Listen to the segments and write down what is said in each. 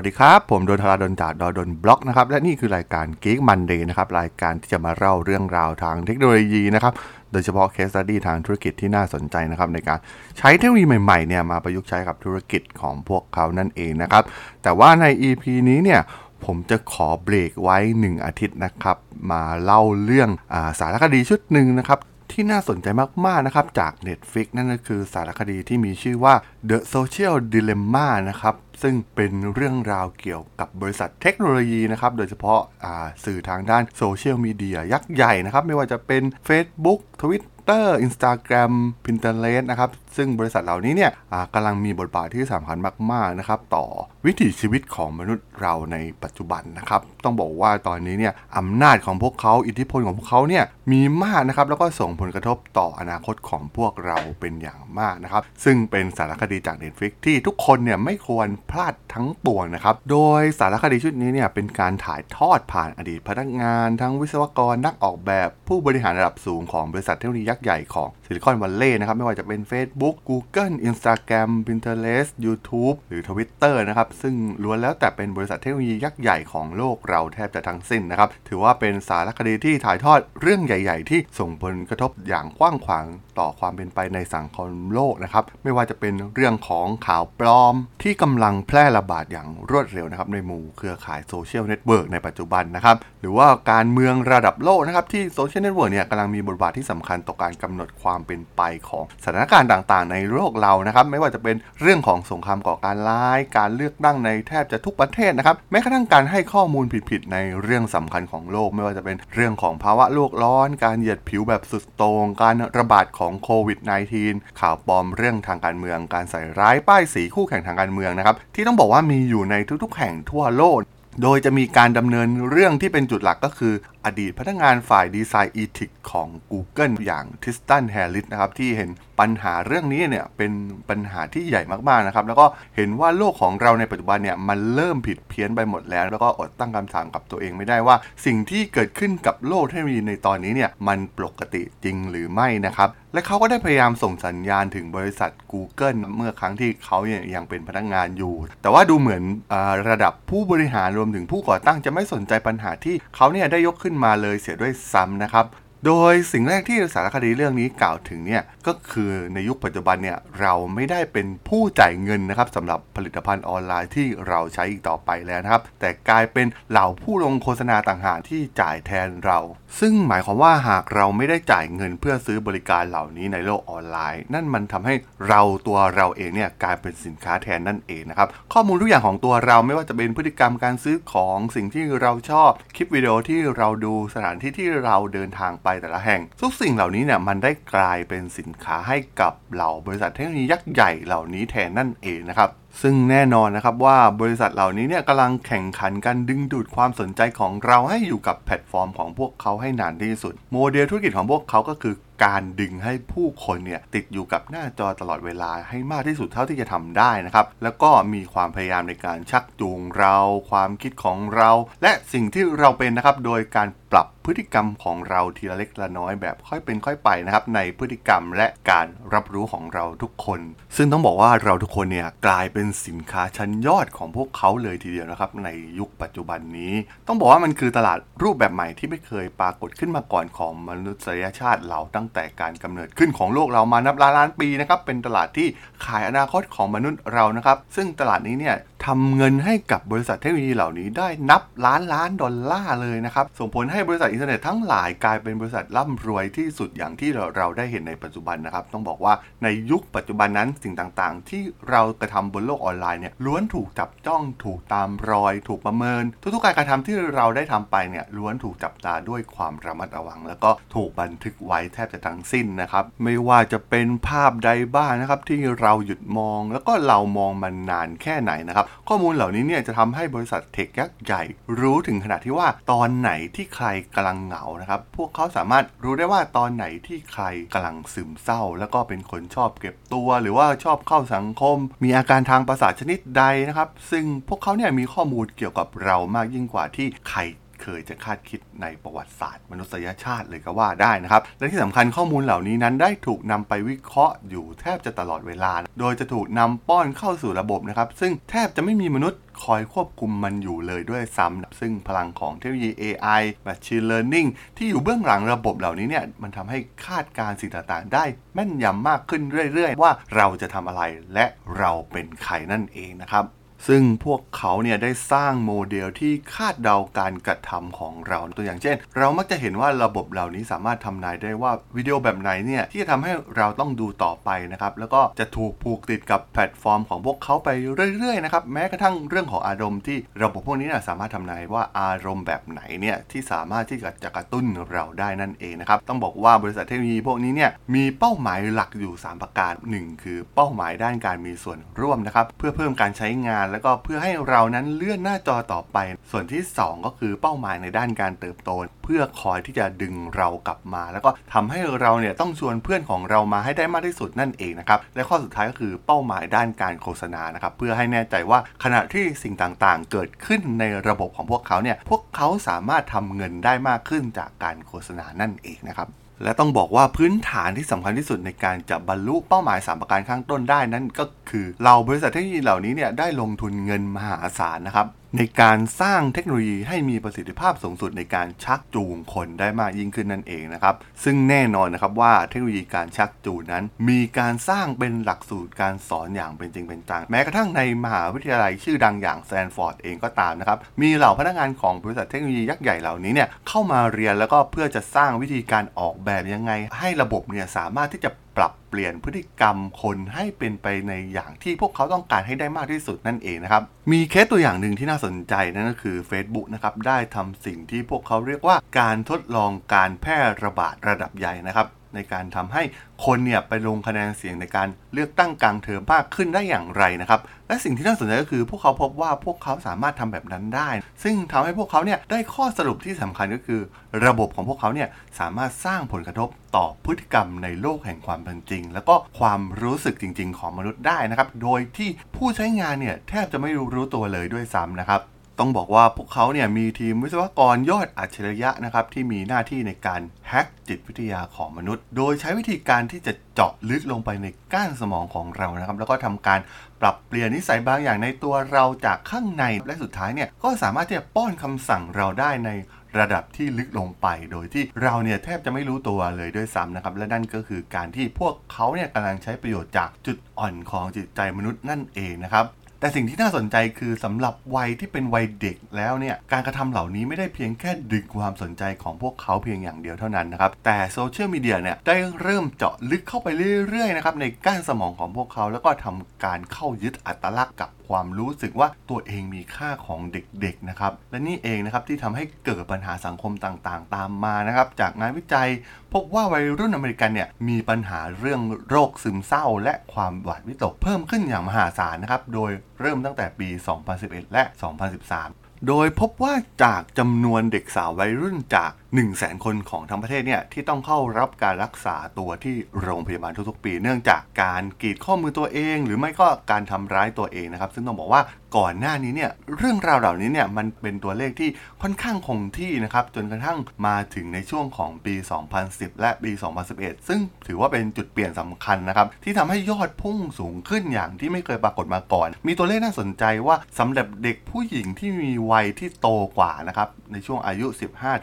วัสดีครับ ผมโดนทราดนจากดอดนบล็อกนะครับ และนี่คือรายการ Geek Monday นะครับ รายการที่จะมาเล่าเรื่องราวทางเทคโนโลยีนะครับ โดยเฉพาะ case study ทางธุรกิจที่น่าสนใจนะครับ ในการใช้เทคโนโลยีใหม่ๆเนี่ยมาประยุกต์ใช้กับธุรกิจของพวกเขานั่นเองนะครับ แต่ว่าใน EP นี้เนี่ยผมจะขอเบรกไว้ 1 อาทิตย์นะครับ มาเล่าเรื่องอาสารคดีชุดหนึ่งนะครับ ที่น่าสนใจมากๆนะครับจาก Netflix นั่นก็คือสารคดีที่มีชื่อว่า The Social Dilemma นะครับซึ่งเป็นเรื่องราวเกี่ยวกับบริษัทเทคโนโลยีนะครับ โดยเฉพาะาสื่อทางด้านโซเชียลมีเดียยักษ์ใหญ่นะครับ ไม่ว่าจะเป็น Facebook Twitter Instagram Pinterest นะครับ ซึ่งบริษัทเหล่านี้เนี่ยกำลังมีบทบาทที่สำคัญมาก ๆ นะครับ ต่อ วิถีชีวิตของมนุษย์เราในปัจจุบันนะครับ ต้องบอกว่าตอนนี้เนี่ยอำนาจของพวกเขาอิทธิพลของพวกเขาเนี่ยมีมากนะครับ แล้วก็ส่งผลกระทบต่ออนาคตของพวกเราเป็นอย่างมากนะครับ ซึ่งเป็นสารคดีจาก Netflix ที่ทุกคนเนี่ยไม่ควรพลาดทั้งปวงนะครับ โดยสารคดีชุดนี้เนี่ยเป็นการถ่ายทอดผ่านอดีตพนักงาน ทั้งวิศวกรนักออกแบบผู้บริหารระดับสูงของบริษัทเทคโนโลยียักษ์ใหญ่ของซิลิคอนวัลเลย์นะครับไม่ว่าจะเป็น Facebook Google Instagram Pinterest YouTube หรือ Twitter นะครับซึ่งล้วนแล้วแต่เป็นบริษัทเทคโนโลยียักษ์ใหญ่ของโลกเราแทบจะทั้งสิ้นนะครับ ถือว่าเป็นสารคดีที่ถ่ายทอดเรื่องใหญ่ ๆ ที่ส่งผลกระทบอย่างกว้างขวางต่อความเป็นไปในสังคมโลกนะครับ ไม่ว่าจะเป็นเรื่องของข่าวปลอม ที่กำลังแพร่ระบาดอย่างรวดเร็วนะครับในหมู่เครือข่ายโซเชียลเน็ตเวิร์กในปัจจุบันนะครับ หรือว่าการเมืองระดับโลกนะครับที่โซเชียลเน็ตเวิร์กเนี่ยกำลังมีบทบาทที่สำคัญต่อการกำหนดความเป็นไปของสถานการณ์ต่างๆ ในโลกเรานะครับ ไม่ว่าจะเป็นเรื่องของสงครามก่อการร้าย การเลือกตั้งในแทบจะทุกประเทศนะครับแม้กระทั่งการให้ข้อมูลผิดๆในเรื่องสำคัญของโลกไม่ว่าจะเป็นเรื่องของภาวะโลกร้อน การเหยียดผิวแบบสุดโต่งการระบาดของโควิด -19 ข่าวปลอมเรื่องทางการเมือง การใส่ร้ายป้ายสีคู่แข่งทางการเมืองนะครับที่ต้องบอกว่ามีอยู่ในทุกๆ แห่งทั่วโลกโดยจะมีการดำเนินเรื่องที่เป็นจุดหลักก็คือ อดีตพนักงานฝ่ายดีไซน์อีทิกของ Google อย่างทิสตันแฮร์ริสนะครับที่เห็นปัญหาเรื่องนี้เนี่ยเป็นปัญหาที่ใหญ่มากๆนะครับแล้วก็เห็นว่าโลกของเราในปัจจุบันเนี่ยมันเริ่มผิดเพี้ยนไปหมดแล้ว แล้วก็อดตั้งคำถามกับตัวเองไม่ได้ว่า สิ่งที่เกิดขึ้นกับโลกเทคโนโลยีในตอนนี้เนี่ยมันปกติจริงหรือไม่นะครับและเขาก็ได้พยายามส่งสัญญาณถึงบริษัท Google เมื่อครั้งที่เขาเนี่ยยังเป็นพนักงานอยู่ แต่ว่าดูเหมือนอระดับผู้บริหารรวมถึงผู้ก่อตั้งจะไม่สนใจปัญหาที่เขาเนี่ยได้ยกขึ้นมาเลยเสียด้วยซ้ำนะครับ โดยสิ่งแรกที่สารคดีเรื่องนี้กล่าวถึงเนี่ยก็คือในยุคปัจจุบันเนี่ยเราไม่ได้เป็นผู้จ่ายเงินนะครับสำหรับผลิตภัณฑ์ออนไลน์ที่เราใช้อีกต่อไปแล้วนะครับ แต่กลายเป็นเหล่าผู้ลงโฆษณาต่างหากที่จ่ายแทนเรา ซึ่งหมายความว่าหากเราไม่ได้จ่ายเงินเพื่อซื้อบริการเหล่านี้ในโลกออนไลน์ นั่นมันทำให้เราตัวเราเองเนี่ยกลายเป็นสินค้าแทนนั่นเองนะครับข้อมูลทุกอย่างของตัวเราไม่ว่าจะเป็นพฤติกรรมการซื้อของสิ่งที่เราชอบคลิปวิดีโอที่เราดูสถานที่ที่เราเดินทางไปแต่ละแห่ง ทุกสิ่งเหล่านี้เนี่ยมันได้กลายเป็นสินค้าให้กับเหล่าบริษัทเทคโนโลยียักษ์ใหญ่เหล่านี้แทนนั่นเองนะครับซึ่งแน่นอนนะครับว่าบริษัทเหล่านี้เนี่ยกำลังแข่งขันกันดึงดูดความสนใจของเราให้อยู่กับแพลตฟอร์มของพวกเขาให้นานที่สุด โมเดลธุรกิจของพวกเขาก็คือการดึงให้ผู้คนเนี่ยติดอยู่กับหน้าจอตลอดเวลาให้มากที่สุดเท่าที่จะทำได้นะครับ แล้วก็มีความพยายามในการชักจูงเรา ความคิดของเรา และสิ่งที่เราเป็นนะครับ โดยการ ปรับพฤติกรรมของเราทีละเล็กละน้อยแบบค่อยเป็นค่อยไปนะครับในพฤติกรรมและการรับรู้ของเราทุกคน ซึ่งต้องบอกว่าเราทุกคนเนี่ยกลายเป็นสินค้าชั้นยอดของพวกเขาเลยทีเดียวนะครับ ในยุคปัจจุบันนี้ ต้องบอกว่ามันคือตลาดรูปแบบใหม่ที่ไม่เคยปรากฏขึ้นมาก่อนของมนุษยชาติเราตั้งแต่การกำเนิดขึ้นของโลกเรามานับล้านล้านปีนะครับเป็นตลาดที่ขายอนาคตของมนุษย์เรานะครับ ซึ่งตลาดนี้เนี่ยทำเงินให้กับบริษัทเทคโนโลยีเหล่านี้ได้นับล้านล้านดอลลาร์เลยนะครับส่งผลให้ให้บริษัทอินเทอร์เน็ตทั้งหลายกลายเป็นบริษัทร่ำรวยที่สุดอย่างที่เราได้เห็นในปัจจุบันนะครับ ต้องบอกว่าในยุคปัจจุบันนั้นสิ่งต่างๆ ที่เรากระทำบนโลกออนไลน์เนี่ยล้วนถูกจับจ้องถูกตามรอย ถูกประเมิน ทุกๆการกระทำที่เราได้ทำไปเนี่ยล้วนถูกจับตาด้วยความระมัดระวัง แล้วก็ถูกบันทึกไว้แทบจะทั้งสิ้นนะครับไม่ว่าจะเป็นภาพใดบ้างนะครับที่เราหยุดมอง แล้วก็เรามองมันนานแค่ไหนนะครับข้อมูลเหล่านี้เนี่ยจะทำให้บริษัทเทคยักษ์ใหญ่ รู้ถึงขนาดที่ว่าตอนไหนที่ใครกำลังเหงานะครับ พวกเขาสามารถรู้ได้ว่าตอนไหนที่ใครกำลังซึมเศร้า แล้วก็เป็นคนชอบเก็บตัว หรือว่าชอบเข้าสังคม มีอาการทางประสาทชนิดใดนะครับ ซึ่งพวกเขาเนี่ยมีข้อมูลเกี่ยวกับเรามากยิ่งกว่าที่ใครเคยจะคาดคิดในประวัติศาสตร์ มนุษยชาติเลยก็ว่าได้นะครับ และที่สำคัญข้อมูลเหล่านี้นั้นได้ถูกนำไปวิเคราะห์อยู่แทบจะตลอดเวลา โดยจะถูกนำป้อนเข้าสู่ระบบนะครับ ซึ่งแทบจะไม่มีมนุษย์ คอยควบคุมมันอยู่เลยด้วยซ้ำซึ่งพลังของเทคโนโลยี AI Machine Learning ที่อยู่เบื้องหลังระบบเหล่านี้เนี่ยมันทำให้คาดการณ์สิ่งต่างๆ ได้แม่นยำมากขึ้นเรื่อยๆ ว่าเราจะทำอะไรและเราเป็นใครนั่นเองนะครับ ซึ่งพวกเขาเนี่ยได้สร้างโมเดลที่คาดเดาการกระทำของเรา ตัวอย่างเช่น เรามักจะเห็นว่าระบบเหล่านี้สามารถทำนายได้ว่าวิดีโอแบบไหนเนี่ยที่จะทำให้เราต้องดูต่อไปนะครับ แล้วก็จะถูกผูกติดกับแพลตฟอร์มของพวกเขาไปเรื่อยๆนะครับแม้กระทั่งเรื่องของอารมณ์ที่ระบบพวกนี้นี่ยสามารถทำนายว่าอารมณ์แบบไหนเนี่ยที่สามารถที่จะจะกระตุ้นเราได้นั่นเองนะครับต้องบอกว่าบริษัทเทคโนโลยีพวกนี้เนี่ยมีเป้าหมายหลักอยู่ 3 ประการ 1 คือเป้าหมายด้านการมีส่วนร่วมนะครับเพื่อเพิ่มการใช้งานแล้วก็เพื่อให้เรานั้นเลื่อนหน้าจอต่อไป ส่วนที่ 2 ก็คือเป้าหมายในด้านการเติบโต เพื่อคอยที่จะดึงเรากลับมา แล้วก็ทำให้เราเนี่ยต้องชวนเพื่อนของเรามาให้ได้มากที่สุดนั่นเองนะครับและข้อสุดท้ายก็คือเป้าหมายด้านการโฆษณานะครับเพื่อให้แน่ใจว่าขณะที่สิ่งต่างๆ เกิดขึ้นในระบบของพวกเขาเนี่ยพวกเขาสามารถทำเงินได้มากขึ้นจากการโฆษณานั่นเองนะครับ และต้องบอกว่าพื้นฐานที่สำคัญที่สุดในการจะบรรลุเป้าหมาย 3 ประการข้างต้นได้นั่นก็คือ เราบริษัทเทคโนโลยีเหล่านี้เนี่ยได้ลงทุนเงินมหาศาลนะครับในการสร้างเทคโนโลยีให้มีประสิทธิภาพสูงสุดในการชักจูงคนได้มากยิ่งขึ้นนั่นเองนะครับ ซึ่งแน่นอนนะครับว่าเทคโนโลยีการชักจูงนั้น มีการสร้างเป็นหลักสูตรการสอนอย่างเป็นจริงเป็นจังแม้กระทั่งในมหาวิทยาลัยชื่อดังอย่างแซนฟอร์ดเองก็ตามนะครับ มีเหล่าพนักงานของบริษัทเทคโนโลยียักษ์ใหญ่เหล่านี้เนี่ยเข้ามาเรียนแล้วก็เพื่อจะสร้างวิธีการออกแบบยังไง ให้ระบบเนี่ยสามารถที่จะ ปรับเปลี่ยนพฤติกรรมคนให้เป็นไปในอย่างที่พวกเขาต้องการให้ได้มากที่สุดนั่นเองนะครับ มีเคสตัวอย่างหนึ่งที่น่าสนใจนั่นก็คือ Facebook นะครับได้ทำสิ่งที่พวกเขาเรียกว่าการทดลองการแพร่ระบาดระดับใหญ่นะครับ ในการทำให้คนเนี่ยไปลงคะแนนเสียงในการเลือกตั้งกลางเทอมมากขึ้นได้อย่างไรนะครับ และสิ่งที่น่าสนใจก็คือ พวกเขาพบว่าพวกเขาสามารถทำแบบนั้นได้ ซึ่งทำให้พวกเขาเนี่ยได้ข้อสรุปที่สำคัญก็คือ ระบบของพวกเขาเนี่ยสามารถสร้างผลกระทบต่อพฤติกรรมในโลกแห่งความเป็นจริง แล้วก็ความรู้สึกจริง ๆ ของมนุษย์ได้นะครับ โดยที่ผู้ใช้งานเนี่ยแทบจะไม่รู้รู้ตัวเลยด้วยซ้ำนะครับ ต้องบอกว่าพวกเขาเนี่ยมีทีมวิศวกรยอดอัจฉริยะนะครับที่มีหน้าที่ในการแฮ็กจิตวิทยาของมนุษย์ โดยใช้วิธีการที่จะเจาะลึกลงไปในก้านสมองของเรานะครับ แล้วก็ทำการปรับเปลี่ยนนิสัยบางอย่างในตัวเราจากข้างในและสุดท้ายเนี่ยก็สามารถที่จะป้อนคำสั่งเราได้ในระดับที่ลึกลงไปโดยที่เราเนี่ยแทบจะไม่รู้ตัวเลยด้วยซ้ำนะครับ และนั่นก็คือการที่พวกเขาเนี่ยกำลังใช้ประโยชน์จากจุดอ่อนของจิตใจมนุษย์นั่นเองนะครับ แต่สิ่งที่น่าสนใจคือสำหรับวัยที่เป็นวัยเด็กแล้วเนี่ยการกระทำเหล่านี้ไม่ได้เพียงแค่ดึงความสนใจของพวกเขาเพียงอย่างเดียวเท่านั้นนะครับ แต่โซเชียลมีเดียเนี่ยได้เริ่มเจาะลึกเข้าไปเรื่อยๆนะครับในก้านสมองของพวกเขา แล้วก็ทำการเข้ายึดอัตลักษณ์กับความรู้สึกว่าตัวเองมีค่าของเด็กๆนะครับและนี่เองนะครับที่ทำให้เกิดปัญหาสังคมต่างๆ ตามมานะครับจากงานวิจัย พบว่าวัยรุ่นอเมริกันเนี่ยมีปัญหาเรื่องโรคซึมเศร้า และความหวาดวิตกเพิ่มขึ้นอย่างมหาศาลนะครับโดย เริ่มตั้งแต่ปี 2011 และ 2013 โดยพบว่าจากจำนวนเด็กสาววัยรุ่นจาก1 0 0 0 0แสนคนของทั้งประเทศเนี่ยที่ต้องเข้ารับการรักษาตัวที่โรงพยาบาลทุกๆ ปี เนื่องจากการกรีดข้อมือตัวเอง หรือไม่ก็การทำร้ายตัวเองนะครับ ซึ่งต้องบอกว่าก่อนหน้านี้เนี่ยเรื่องราวเหล่านี้เนี่ยมันเป็นตัวเลขที่ค่อนข้างคงที่นะครับจนกระทั่งมาถึงในช่วงของปี 2010 และปี 2011 ซึ่งถือว่าเป็นจุดเปลี่ยนสำคัญนะครับที่ทำให้ยอดพุ่งสูงขึ้นอย่างที่ไม่เคยปรากฏมาก่อน มีตัวเลขน่าสนใจว่าสำหรับเด็กผู้หญิงที่มีวัยที่โตกว่านะครับในช่วงอายุ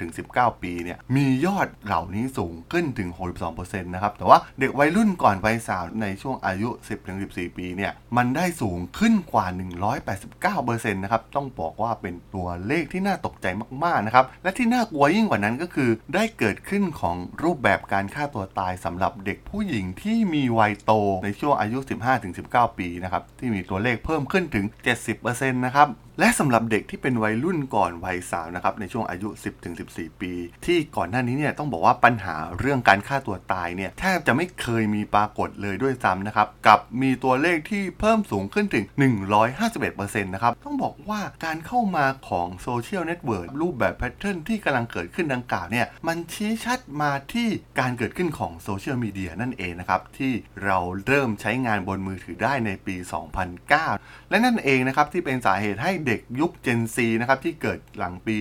15-19ปีเนี่ยมียอดเหล่านี้สูงขึ้นถึง 62%นะครับ แต่ว่าเด็กวัยรุ่นก่อนวัยสาวในช่วงอายุ 10-14 ปีเนี่ยมันได้สูงขึ้นกว่า 189%นะครับ ต้องบอกว่าเป็นตัวเลขที่น่าตกใจมากๆนะครับ และที่น่ากลัวยิ่งกว่านั้นก็คือ ได้เกิดขึ้นของรูปแบบการฆ่าตัวตายสำหรับเด็กผู้หญิงที่มีวัยโตในช่วงอายุ 15-19 ปีนะครับที่มีตัวเลขเพิ่มขึ้นถึง 70%นะครับและสำหรับเด็กที่เป็นวัยรุ่นก่อนวัยสาวนะครับในช่วงอายุ 10-14 ปี ที่ก่อนหน้านี้เนี่ยต้องบอกว่าปัญหาเรื่องการฆ่าตัวตายเนี่ยแทบจะไม่เคยมีปรากฏเลยด้วยซ้ำนะครับกับมีตัวเลขที่เพิ่มสูงขึ้นถึง 151%นะครับต้องบอกว่าการเข้ามาของโซเชียลเน็ตเวิร์กรูปแบบ pattern ที่กำลังเกิดขึ้นดังกล่าวเนี่ยมันชี้ชัดมาที่การเกิดขึ้นของโซเชียลมีเดียนั่นเองนะครับที่เราเริ่มใช้งานบนมือถือได้ในปี 2009 และนั่นเองนะครับที่เป็นสาเหตุให้เด็กยุค Gen Z นะครับที่เกิดหลังปี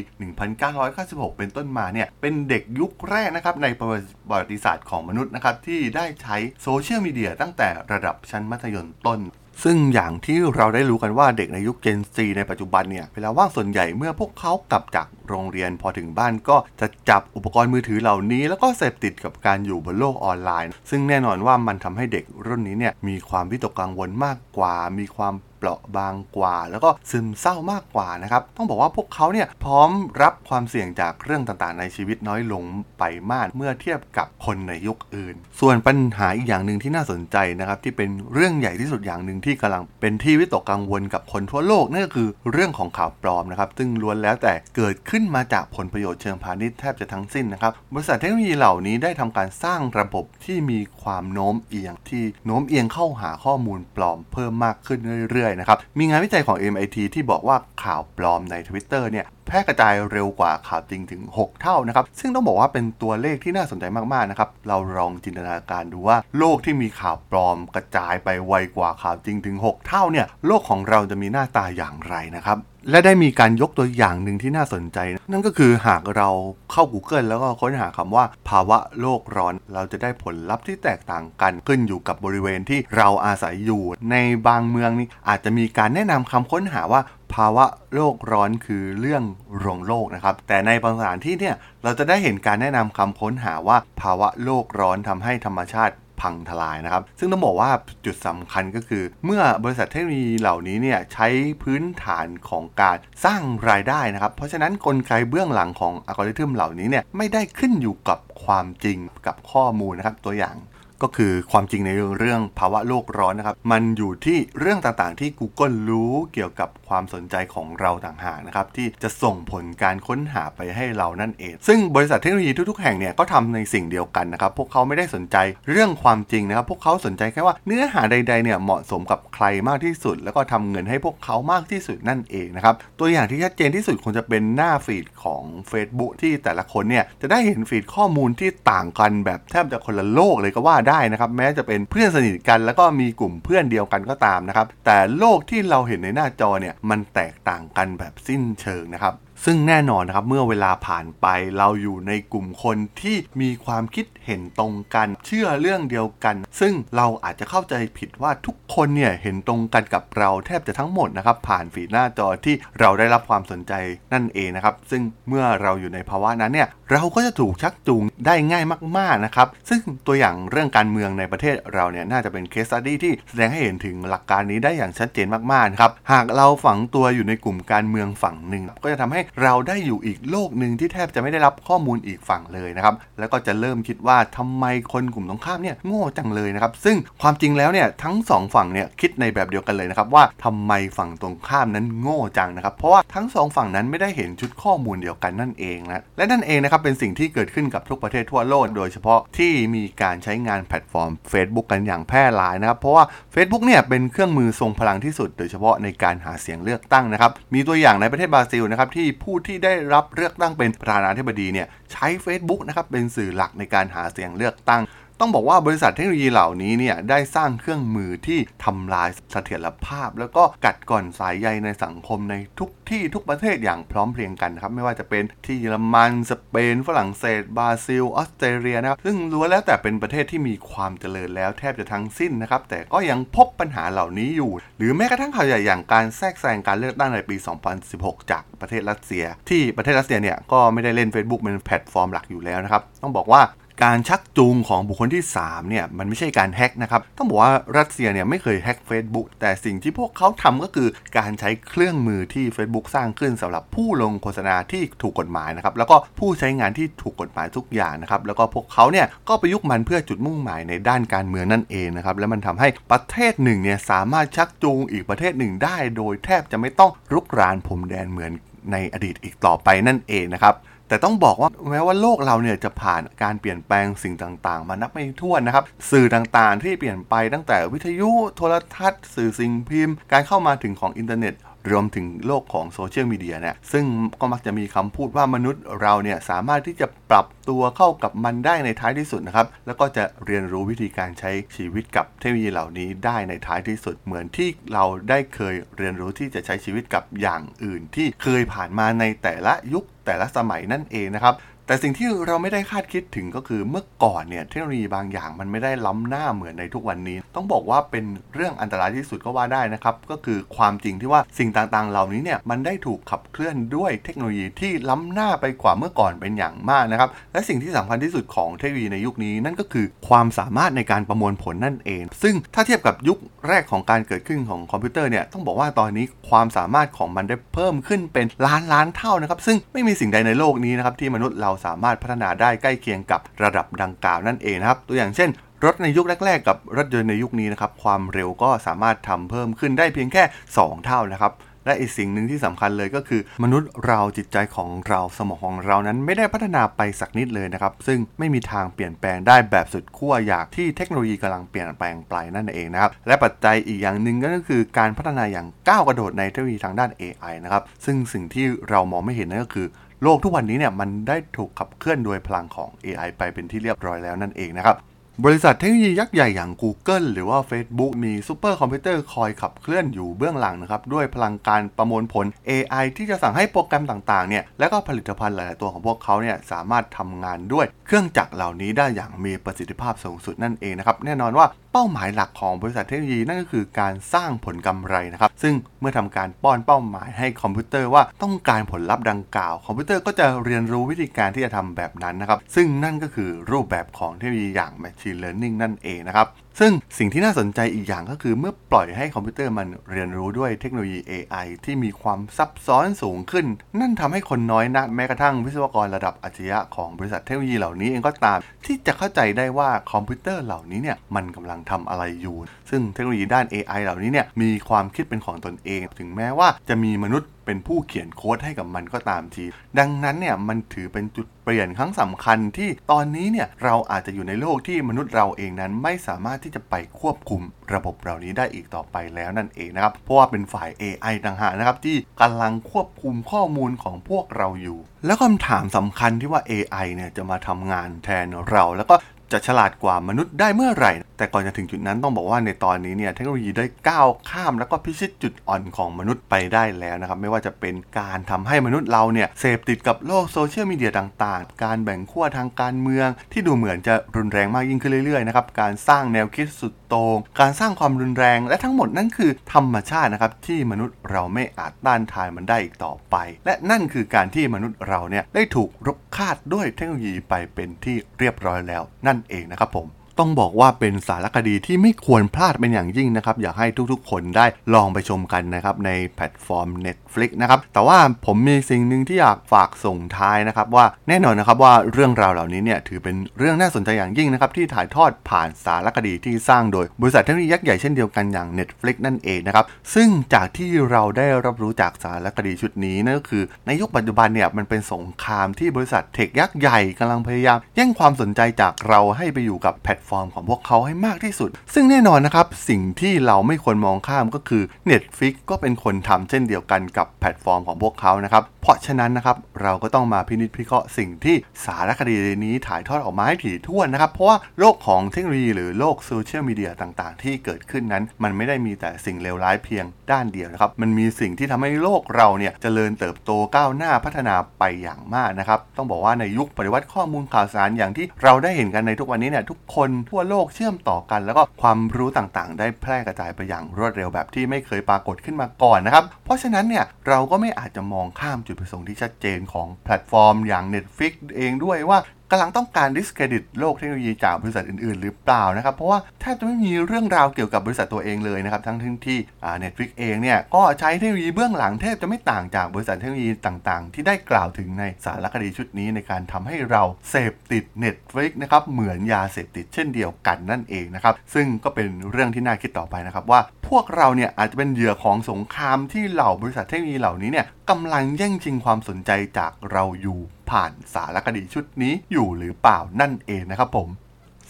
1996 เป็นต้นมาเนี่ยเป็นเด็กยุคแรกนะครับในประวัติศาสตร์ของมนุษย์นะครับที่ได้ใช้โซเชียลมีเดียตั้งแต่ระดับชั้นมัธยมต้นซึ่งอย่างที่เราได้รู้กันว่าเด็กในยุค Gen Z ในปัจจุบันเนี่ย เวลาว่างส่วนใหญ่เมื่อพวกเขากลับจากโรงเรียนพอถึงบ้านก็จะจับอุปกรณ์มือถือเหล่านี้ แล้วก็เสพติดกับการอยู่บนโลกออนไลน์ ซึ่งแน่นอนว่ามันทำให้เด็กรุ่นนี้เนี่ยมีความวิตกกังวลมากกว่า มีความ ราะบางกว่า แล้วก็ซึมเศร้ามากกว่านะครับ ต้องบอกว่าพวกเขาเนี่ยพร้อมรับความเสี่ยงจากเรื่องต่างๆ ในชีวิตน้อยลงไปมากเมื่อเทียบกับคนในยุคอื่น ส่วนปัญหาอีกอย่างหนึ่งที่น่าสนใจนะครับที่เป็นเรื่องใหญ่ที่สุดอย่างหนึ่งที่กำลังเป็นที่วิตกกังวลกับคนทั่วโลกนั่นก็คือเรื่องของข่าวปลอมนะครับซึ่งล้วนแล้วแต่เกิดขึ้นมาจากผลประโยชน์เชิงพาณิชย์แทบจะทั้งสิ้นนะครับบริษัทเทคโนโลยีเหล่านี้ได้ทำการสร้างระบบที่มีความโน้มเอียง ที่โน้มเอียงเข้าหาข้อมูลปลอมเพิ่มมากขึ้นเรื่อยๆนะครับ มีงานวิจัยของ MIT ที่บอกว่าข่าวปลอมใน Twitter เนี่ย แพร่กระจายเร็วกว่าข่าวจริงถึง 6 เท่านะครับ ซึ่งต้องบอกว่าเป็นตัวเลขที่น่าสนใจมากๆนะครับ เราลองจินตนาการดูว่าโลกที่มีข่าวปลอมกระจายไปไวกว่าข่าวจริงถึง 6 เท่าเนี่ย โลกของเราจะมีหน้าตาอย่างไรนะครับและได้มีการยกตัวอย่างหนึ่งที่น่าสนใจ นั่นก็คือหากเราเข้า Google แล้วก็ค้นหาคำว่า ภาวะโลกร้อน เราจะได้ผลลัพธ์ที่แตกต่างกันขึ้นอยู่กับบริเวณที่เราอาศัยอยู่ ในบางเมืองนี้อาจจะมีการแนะนำคำค้นหาว่าภาวะโลกร้อนคือเรื่องรวงโลกนะครับ แต่ในบางสถานที่เนี่ยเราจะได้เห็นการแนะนำคำค้นหาว่าภาวะโลกร้อนทำให้ธรรมชาติพังทลายนะครับ ซึ่งต้องบอกว่าจุดสำคัญก็คือ เมื่อบริษัทเทคโนโลยีเหล่านี้เนี่ยใช้พื้นฐานของการสร้างรายได้นะครับ เพราะฉะนั้นนกลไกเบื้องหลังของอัลกอริทึมเหล่านี้เนี่ยไม่ได้ขึ้นอยู่กับความจริงกับข้อมูลนะครับ ตัวอย่าง ก็คือความจริงในเรื่องภาวะโลกร้อนนะครับ มันอยู่ที่เรื่องต่างๆที่ Google รู้เกี่ยวกับความสนใจของเราต่างหากนะครับ ที่จะส่งผลการค้นหาไปให้เรานั่นเอง ซึ่งบริษัทเทคโนโลยีทุกๆแห่งเนี่ยก็ทำในสิ่งเดียวกันนะครับ พวกเขาไม่ได้สนใจเรื่องความจริงนะครับ พวกเขาสนใจแค่ว่าเนื้อหาใด ๆเนี่ยเหมาะสมกับใครมากที่สุด แล้วก็ทำเงินให้พวกเขามากที่สุดนั่นเองนะครับตัวอย่างที่ชัดเจนที่สุดคงจะเป็นหน้าฟีดของ Facebook ที่แต่ละคนเนี่ยจะได้เห็นฟีดข้อมูลที่ต่างกันแบบแทบจะคนละโลกเลยก็ว่าได้นะครับแม้จะเป็นเพื่อนสนิทกัน แล้วก็มีกลุ่มเพื่อนเดียวกันก็ตามนะครับแต่โลกที่เราเห็นในหน้าจอเนี่ยมันแตกต่างกันแบบสิ้นเชิงนะครับ ซึ่งแน่นอนนะครับเมื่อเวลาผ่านไปเราอยู่ในกลุ่มคนที่มีความคิดเห็นตรงกัน เชื่อเรื่องเดียวกัน ซึ่งเราอาจจะเข้าใจผิดว่าทุกคนเนี่ยเห็นตรงกันกับเราแทบจะทั้งหมดนะครับผ่านฟีหน้าจอที่เราได้รับความสนใจนั่นเองนะครับ ซึ่งเมื่อเราอยู่ในภาวะนั้นเนี่ยเราก็จะถูกชักจูงได้ง่ายมากๆนะครับ ซึ่งตัวอย่างเรื่องการเมืองในประเทศเราเนี่ยน่าจะเป็นเคสตัดดี้ที่แสดงให้เห็นถึงหลักการนี้ได้อย่างชัดเจนมากๆครับหากเราฝังตัวอยู่ในกลุ่มการเมืองฝั่งหนึ่งก็จะทำให้เราได้อยู่อีกโลกหนึ่งที่แทบจะไม่ได้รับข้อมูลอีกฝั่งเลยนะครับแล้วก็จะเริ่มคิดว่าทำไมคนกลุ่มตรงข้ามเนี่ยโง่จังเลยนะครับซึ่งความจริงแล้วเนี่ยทั้งสองฝั่งเนี่ยคิดในแบบเดียวกันเลยนะครับว่าทำไมฝั่งตรงข้ามนั้นโง่จังนะครับเพราะว่าทั้งสองฝั่งนั้นไม่ได้เห็นชุดข้อมูลเดียวกันนั่นเองนะและนั่นเองนะครับเป็นสิ่งที่เกิดขึ้นกับทุกประเทศทั่วโลก โดยเฉพาะที่มีการใช้งานแพลตฟอร์ม Facebook กันอย่างแพร่หลายนะครับเพราะว่า Facebook เนี่ยเป็นเครื่องมือทรงพลังที่สุด โดยเฉพาะในการหาเสียงเลือกตั้งนะครับมีตัวอย่างในประเทศบราซิลนะครับที่ผู้ที่ได้รับเลือกตั้งเป็นประธานาธิบดีเนี่ยใช้ Facebook นะครับเป็นสื่อหลักในการหาเสียงเลือกตั้ง ต้องบอกว่าบริษัทเทคโนโลยีเหล่านี้เนี่ยได้สร้างเครื่องมือที่ทำลายเสถียรภาพ แล้วก็กัดก่อนสายใยในสังคมในทุกที่ทุกประเทศอย่างพร้อมเพรียงกันนะครับ ไม่ว่าจะเป็นที่เยอรมันสเปน ฝรั่งเศส บราซิล ออสเตรเลียนะครับ ซึ่งล้วนแล้วแต่เป็นประเทศที่มีความเจริญแล้วแทบจะทั้งสิ้นนะครับ แต่ก็ยังพบปัญหาเหล่านี้อยู่ หรือแม้กระทั่งข่าวใหญ่อย่างการแทรกแซงการเลือกตั้งในปี 2016 จากประเทศรัสเซีย ที่ประเทศรัสเซียเนี่ยก็ไม่ได้เล่น Facebook เป็นแพลตฟอร์มหลักอยู่แล้วนะครับ ต้องบอกว่า การชักจูงของบุคคลที่3เนี่ยมันไม่ใช่การแฮ็กนะครับ ต้องบอกว่ารัสเซียเนี่ยไม่เคยแฮ็ก Facebook แต่สิ่งที่พวกเขาทำก็คือการใช้เครื่องมือที่ Facebook สร้างขึ้นสำหรับผู้ลงโฆษณาที่ถูกกฎหมายนะครับแล้วก็ผู้ใช้งานที่ถูกกฎหมายทุกอย่างนะครับแล้วก็พวกเขาเนี่ยก็ประยุกต์มันเพื่อจุดมุ่งหมายในด้านการเมืองนั่นเองนะครับแล้วมันทำให้ประเทศหนึ่งเนี่ยสามารถชักจูงอีกประเทศหนึ่งได้ โดยแทบจะไม่ต้องรุกรานพรมแดนเหมือนในอดีตอีกต่อไปนั่นเองนะครับ แต่ต้องบอกว่าแม้ว่าโลกเราเนี่ยจะผ่านการเปลี่ยนแปลงสิ่งต่างๆ มานับไม่ถ้วนนะครับ สื่อต่างๆ ที่เปลี่ยนไปตั้งแต่วิทยุโทรทัศน์ สื่อสิ่งพิมพ์ การเข้ามาถึงของอินเทอร์เน็ต รวมถึงโลกของโซเชียลมีเดียเนี่ยซึ่งก็มักจะมีคำพูดว่ามนุษย์เราเนี่ยสามารถที่จะปรับตัวเข้ากับมันได้ในท้ายที่สุดนะครับ แล้วก็จะเรียนรู้วิธีการใช้ชีวิตกับเทคโนโลยีเหล่านี้ได้ในท้ายที่สุด เหมือนที่เราได้เคยเรียนรู้ที่จะใช้ชีวิตกับอย่างอื่น ที่เคยผ่านมาในแต่ละยุคแต่ละสมัยนั่นเองนะครับ แต่สิ่งที่เราไม่ได้คาดคิดถึงก็คือเมื่อก่อนเนี่ยเทคโนโลยีบางอย่างมันไม่ได้ล้ำหน้าเหมือนในทุกวันนี้ ต้องบอกว่าเป็นเรื่องอันตรายที่สุดก็ว่าได้นะครับ ก็คือความจริงที่ว่าสิ่งต่างๆ เหล่านี้เนี่ยมันได้ถูกขับเคลื่อนด้วยเทคโนโลยีที่ล้ำหน้าไปกว่าเมื่อก่อนเป็นอย่างมากนะครับ และสิ่งที่สำคัญที่สุดของเทคโนโลยีในยุคนี้นั่นก็คือความสามารถในการประมวลผลนั่นเอง ซึ่งถ้าเทียบกับยุคแรกของการเกิดขึ้นของคอมพิวเตอร์เนี่ยต้องบอกว่าตอนนี้ความสามารถของมันได้เพิ่มขึ้นเป็นล้านล้านเท่านะครับซึ่งไม่มีสิ่งใดในโลกนี้นะครับที่มนุษย์เราสามารถพัฒนาได้ใกล้เคียงกับระดับดังกล่าวนั่นเองนะครับ ตัวอย่างเช่น รถในยุคแรก ๆ กับรถยนต์ในยุคนี้นะครับความเร็วก็สามารถทำเพิ่มขึ้นได้เพียงแค่ 2 เท่านะครับและอีกสิ่งหนึ่งที่สำคัญเลยก็คือ มนุษย์เราจิตใจของเราสมองของเรานั้นไม่ได้พัฒนาไปสักนิดเลยนะครับ ซึ่งไม่มีทางเปลี่ยนแปลงได้แบบสุดขั้วอย่างที่เทคโนโลยีกำลังเปลี่ยนแปลงไปนั่นเองนะครับ และปัจจัยอีกอย่างหนึ่งก็คือการพัฒนาอย่างก้าวกระโดดในเทคโนโลยีทางด้าน AI นะครับซึ่งสิ่งที่เรามองไม่เห็นนั่นก็คือ โลกทุกวันนี้เนี่ยมันได้ถูกขับเคลื่อนโดยพลังของ AI ไปเป็นที่เรียบร้อยแล้วนั่นเองนะครับบริษัทเทคโนโลยียักษ์ใหญ่อย่าง Google หรือว่า Facebook มีซูเปอร์คอมพิวเตอร์คอยขับเคลื่อนอยู่เบื้องหลังนะครับ ด้วยพลังการประมวลผล AI ที่จะสั่งให้โปรแกรมต่างๆเนี่ยและก็ผลิตภัณฑ์หลาย ๆ ตัวของพวกเขาเนี่ยสามารถทำงานด้วยเครื่องจักรเหล่านี้ได้อย่างมีประสิทธิภาพสูงสุดนั่นเองนะครับ แน่นอนว่าเป้าหมายหลักของบริษัทเทคโนโลยีนั่นก็คือการสร้างผลกำไรนะครับ ซึ่ง เมื่อทำการป้อนเป้าหมายให้คอมพิวเตอร์ว่าต้องการผลลัพธ์ดังกล่าว คอมพิวเตอร์ก็จะเรียนรู้วิธีการที่จะทำแบบนั้นนะครับ ซึ่งนั่นก็คือรูปแบบของเทคโนโลยีอย่าง Machine Learning นั่นเองนะครับ ซึ่งสิ่งที่น่าสนใจอีกอย่างก็คือเมื่อปล่อยให้คอมพิวเตอร์มันเรียนรู้ด้วยเทคโนโลยี AI ที่มีความซับซ้อนสูงขึ้น นั่นทำให้คนน้อยนักแม้กระทั่งวิศวกรระดับอัจฉริยะของบริษัทเทคโนโลยีเหล่านี้เองก็ตาม ที่จะเข้าใจได้ว่าคอมพิวเตอร์เหล่านี้เนี่ยมันกำลังทำอะไรอยู่ ซึ่งเทคโนโลยีด้าน AI เหล่านี้เนี่ยมีความคิดเป็นของตนเอง ถึงแม้ว่าจะมีมนุษย์เป็นผู้เขียนโค้ดให้กับมันก็ตามที ดังนั้นเนี่ยมันถือเป็นจุดเปลี่ยนครั้งสำคัญที่ตอนนี้เนี่ยเราอาจจะอยู่ในโลกที่มนุษย์เราเองนั้นไม่สามารถที่จะไปควบคุมระบบเหล่านี้ได้อีกต่อไปแล้วนั่นเองนะครับ เพราะว่าเป็นฝ่าย AI ต่างหากนะครับที่กำลังควบคุมข้อมูลของพวกเราอยู่ แล้วคำถามสำคัญที่ว่า AI เนี่ยจะมาทำงานแทนเรา แล้วก็จะฉลาดกว่ามนุษย์ได้เมื่อไหร่แต่ก่อนจะถึงจุดนั้นต้องบอกว่าในตอนนี้เนี่ยเทคโนโลยีได้ก้าวข้าม แล้วก็พิชิตจุดอ่อนของมนุษย์ไปได้แล้วนะครับ ไม่ว่าจะเป็นการทำให้มนุษย์เราเนี่ยเสพติดกับโลกโซเชียลมีเดียต่างๆ การแบ่งขั้วทางการเมือง ที่ดูเหมือนจะรุนแรงมากยิ่งขึ้นเรื่อยๆนะครับการสร้างแนวคิดสุดโต่งการสร้างความรุนแรงและทั้งหมดนั่นคือธรรมชาตินะครับที่มนุษย์เราไม่อาจต้านทานมันได้อีกต่อไป และนั่นคือการที่มนุษย์เราเนี่ยได้ถูกรบคาดด้วยเทคโนโลยีไปเป็นที่เรียบร้อยแล้ว นั่นเองนะครับผม ต้องบอกว่าเป็นสารคดีที่ไม่ควรพลาดเป็นอย่างยิ่งนะครับ อยากให้ทุกๆ คนได้ลองไปชมกันนะครับในแพลตฟอร์ม Netflix นะครับ แต่ว่าผมมีสิ่งหนึ่งที่อยากฝากส่งท้ายนะครับ ว่าแน่นอนนะครับว่าเรื่องราวเหล่านี้เนี่ยถือเป็นเรื่องน่าสนใจอย่างยิ่งนะครับที่ถ่ายทอดผ่านสารคดีที่สร้างโดย บริษัทเทคโนโลยียักษ์ใหญ่เช่นเดียวกันอย่าง Netflix นั่นเองนะครับซึ่งจากที่เราได้รับรู้จากสารคดีชุดนี้นั่นก็คือ ในยุคปัจจุบันเนี่ยมันเป็นสงครามที่บริษัท tech ยักษ์ใหญ่กำลังพยายาม แย่งความสนใจจากเราให้ไปอยู่กับแพลตฟอร์มของพวกเขาให้มากที่สุด ซึ่งแน่นอนนะครับ สิ่งที่เราไม่ควรมองข้ามก็คือ Netflix ก็เป็นคนทำเช่นเดียวกันกับแพลตฟอร์มของพวกเขานะครับเพราะฉะนั้นนะครับเราก็ต้องมาพินิจพิเคราะห์สิ่งที่สารคดีนี้ถ่ายทอดออกมาให้ถี่ถ้วนนะครับ เพราะว่าโลกของเทคโนโลยีหรือโลกโซเชียลมีเดียต่างๆ ที่เกิดขึ้นนั้น มันไม่ได้มีแต่สิ่งเลวร้ายเพียงด้านเดียวนะครับมันมีสิ่งที่ทำให้โลกเราเนี่ยเจริญเติบโตก้าวหน้าพัฒนาไปอย่างมากนะครับต้องบอกว่าในยุคปฏิวัติข้อมูลข่าวสารอย่างที่เราได้เห็นกันในทุกวันนี้เนี่ยทุกคนทั่วโลกเชื่อมต่อกัน แล้วก็ความรู้ต่างๆ ได้แพร่กระจายไปอย่างรวดเร็วแบบที่ไม่เคยปรากฏขึ้นมาก่อนนะครับ เพราะฉะนั้นเนี่ยเราก็ไม่อาจจะมองข้ามจุดประสงค์ที่ชัดเจนของแพลตฟอร์มอย่าง Netflix เองด้วยว่ากำลังต้องการดิสเครดิตโลกเทคโนโลยีจากบริษัทอื่น ๆ หรือเปล่านะครับ เพราะว่าแทบจะไม่มีเรื่องราวเกี่ยวกับบริษัทตัวเองเลยนะครับ ทั้งที่ Netflix เองเนี่ยก็ใช้เทคโนโลยีเบื้องหลังแทบจะไม่ต่างจากบริษัทเทคโนโลยีต่าง ๆ ที่ได้กล่าวถึงในสารคดีชุดนี้ในการทำให้เราเสพติด Netflix นะครับเหมือนยาเสพติดเช่นเดียวกันนั่นเองนะครับซึ่งก็เป็นเรื่องที่น่าคิดต่อไปนะครับว่าพวกเราเนี่ยอาจจะเป็นเหยื่อของสงครามที่เหล่าบริษัทเทคโนโลยีเหล่านี้เนี่ยกำลังแย่งชิงความสนใจจากเราอยู่ ผ่านสารคดีชุดนี้อยู่หรือเปล่านั่นเองนะครับผม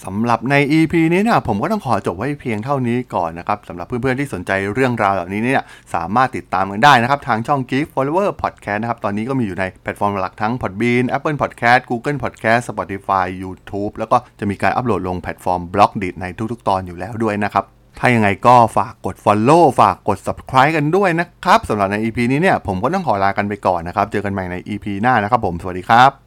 สำหรับใน EP นี้เนี่ยผมก็ต้องขอจบไว้เพียงเท่านี้ก่อนนะครับสำหรับเพื่อนๆที่สนใจเรื่องราวเหล่านี้เนี่ยสามารถติดตามกันได้นะครับ ทางช่อง Geek Forever Podcast นะครับ ตอนนี้ก็มีอยู่ในแพลตฟอร์มหลักทั้ง Podbean Apple Podcast Google Podcast Spotify YouTube แล้วก็จะมีการอัปโหลดลงแพลตฟอร์ม b l o g d i t ในทุกๆ ตอนอยู่แล้วด้วยนะครับ ถ้ายังไงก็ฝากกด Follow ฝากกด Subscribe กันด้วยนะครับสำหรับใน EP นี้เนี่ยผมก็ต้องขอลากันไปก่อนนะครับ เจอกันใหม่ใน EP หน้านะครับผม สวัสดีครับ